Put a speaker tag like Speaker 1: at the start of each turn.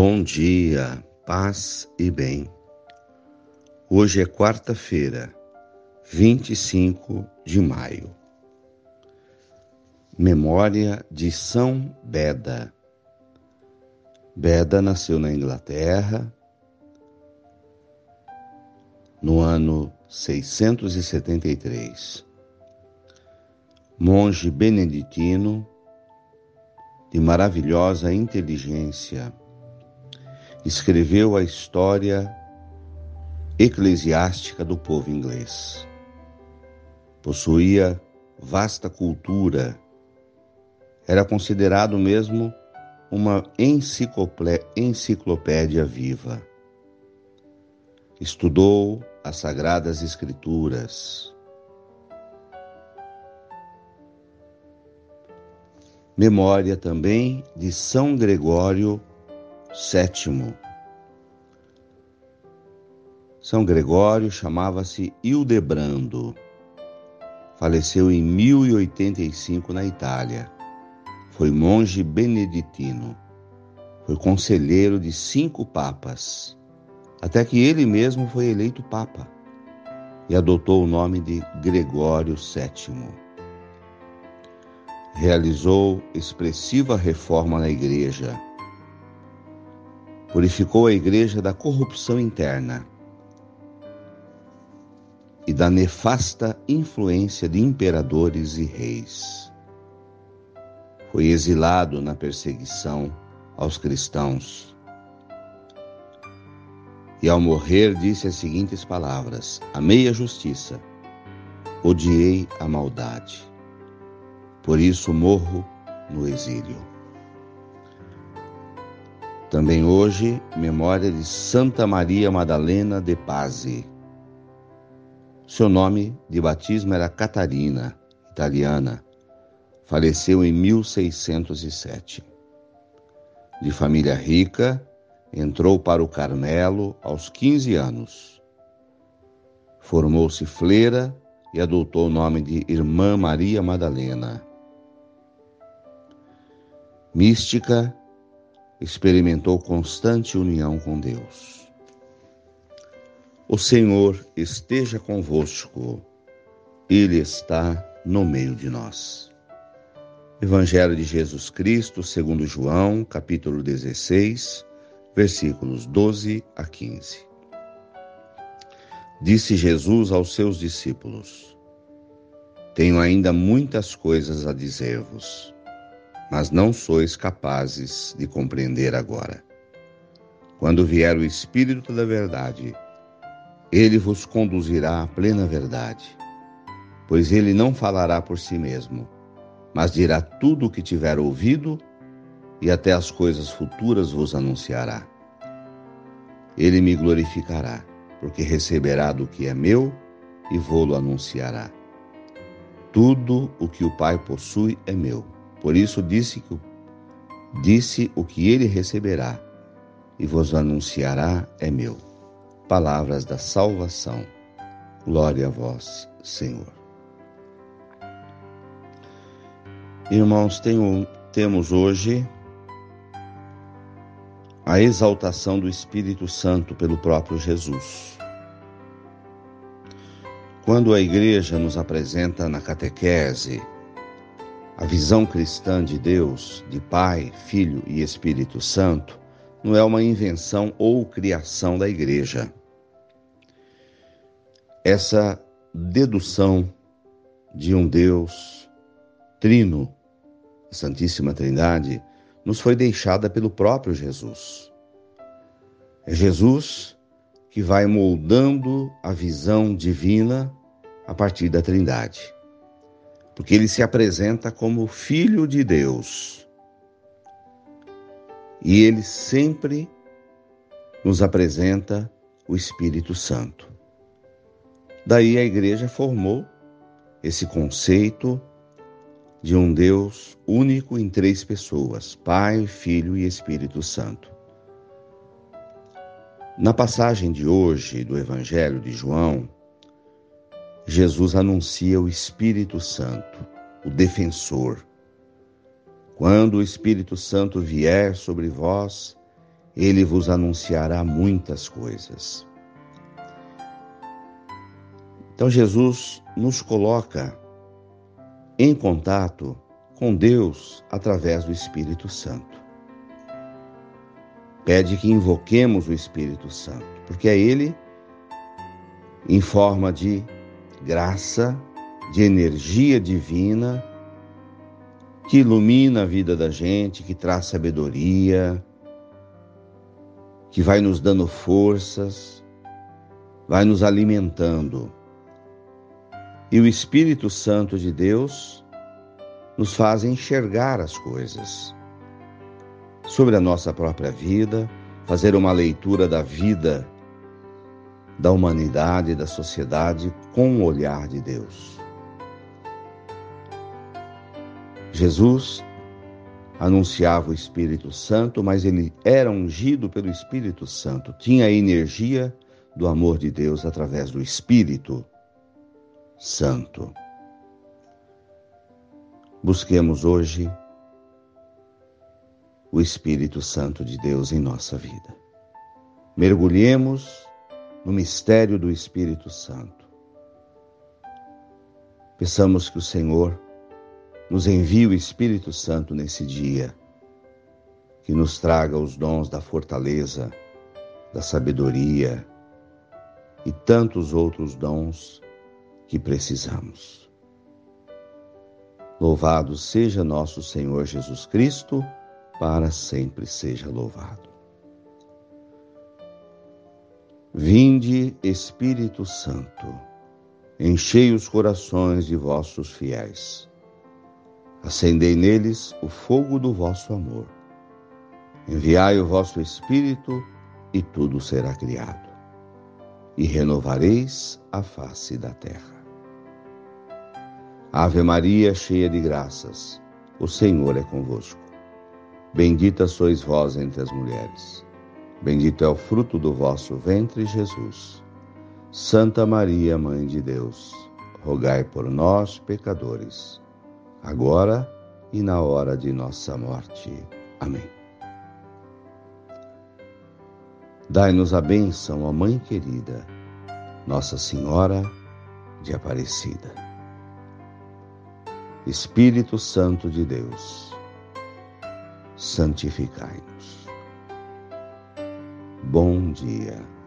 Speaker 1: Bom dia, paz e bem. Hoje é quarta-feira, 25 de maio. Memória de São Beda. Beda nasceu na Inglaterra no ano 673. Monge beneditino de maravilhosa inteligência escreveu a história eclesiástica do povo inglês. Possuía vasta cultura, era considerado mesmo uma enciclopédia viva. Estudou as Sagradas Escrituras. Memória também de São Gregório Sétimo. São Gregório chamava-se Hildebrando. Faleceu em 1085 na Itália. Foi monge beneditino. Foi conselheiro de cinco papas, até que ele mesmo foi eleito papa e adotou o nome de Gregório VII. Realizou expressiva reforma na igreja purificou a igreja da corrupção interna e da nefasta influência de imperadores e reis. Foi exilado na perseguição aos cristãos. E ao morrer disse as seguintes palavras: Amei a justiça, odiei a maldade. Por isso morro no exílio. Também hoje, memória de Santa Maria Madalena de Pazzi. Seu nome de batismo era Catarina, italiana. Faleceu em 1607. De família rica, entrou para o Carmelo aos 15 anos. Formou-se fleira e adotou o nome de Irmã Maria Madalena. Mística experimentou constante união com Deus. O Senhor esteja convosco, Ele está no meio de nós. Evangelho de Jesus Cristo, segundo João, capítulo 16, versículos 12 a 15. Disse Jesus aos seus discípulos: Tenho ainda muitas coisas a dizer-vos mas não sois capazes de compreender agora. Quando vier o Espírito da Verdade, ele vos conduzirá à plena verdade, pois ele não falará por si mesmo, mas dirá tudo o que tiver ouvido e até as coisas futuras vos anunciará. Ele me glorificará, porque receberá do que é meu e vou-lo anunciará. Tudo o que o Pai possui é meu. Por isso disse disse o que ele receberá e vos anunciará é meu. Palavras da salvação. Glória a vós, Senhor. Irmãos, tenho, temos hoje a exaltação do Espírito Santo pelo próprio Jesus. Quando a igreja nos apresenta na catequese a visão cristã de Deus, de Pai, Filho e Espírito Santo, não é uma invenção ou criação da igreja. Essa dedução de um Deus trino, Santíssima Trindade, nos foi deixada pelo próprio Jesus. É Jesus que vai moldando a visão divina a partir da Trindade porque ele se apresenta como Filho de Deus. E ele sempre nos apresenta o Espírito Santo. Daí a igreja formou esse conceito de um Deus único em três pessoas: Pai, Filho e Espírito Santo. Na passagem de hoje do Evangelho de João, Jesus anuncia o Espírito Santo, o defensor. Quando o Espírito Santo vier sobre vós, ele vos anunciará muitas coisas. Então Jesus nos coloca em contato com Deus através do Espírito Santo. Pede que invoquemos o Espírito Santo, porque é Ele, em forma de graça, de energia divina, que ilumina a vida da gente, que traz sabedoria, que vai nos dando forças, vai nos alimentando. E o Espírito Santo de Deus nos faz enxergar as coisas sobre a nossa própria vida, fazer uma leitura da vida da humanidade e da sociedade com o olhar de Deus. Jesus anunciava o Espírito Santo, mas ele era ungido pelo Espírito Santo, tinha a energia do amor de Deus através do Espírito Santo. Busquemos hoje o Espírito Santo de Deus em nossa vida. Mergulhemos no mistério do Espírito Santo. Peçamos que o Senhor nos envie o Espírito Santo nesse dia, que nos traga os dons da fortaleza, da sabedoria e tantos outros dons que precisamos. Louvado seja nosso Senhor Jesus Cristo, para sempre seja louvado. Vinde, Espírito Santo, enchei os corações de vossos fiéis Acendei neles o fogo do vosso amor. Enviai o vosso Espírito, e tudo será criado, e renovareis a face da terra. Ave Maria, cheia de graças, o Senhor é convosco. Bendita sois vós entre as mulheres. Bendito é o fruto do vosso ventre, Jesus. Santa Maria, Mãe de Deus, rogai por nós, pecadores agora e na hora de nossa morte. Amém. Dai-nos a bênção, ó Mãe querida, Nossa Senhora de Aparecida. Espírito Santo de Deus, santificai-nos. Bom dia.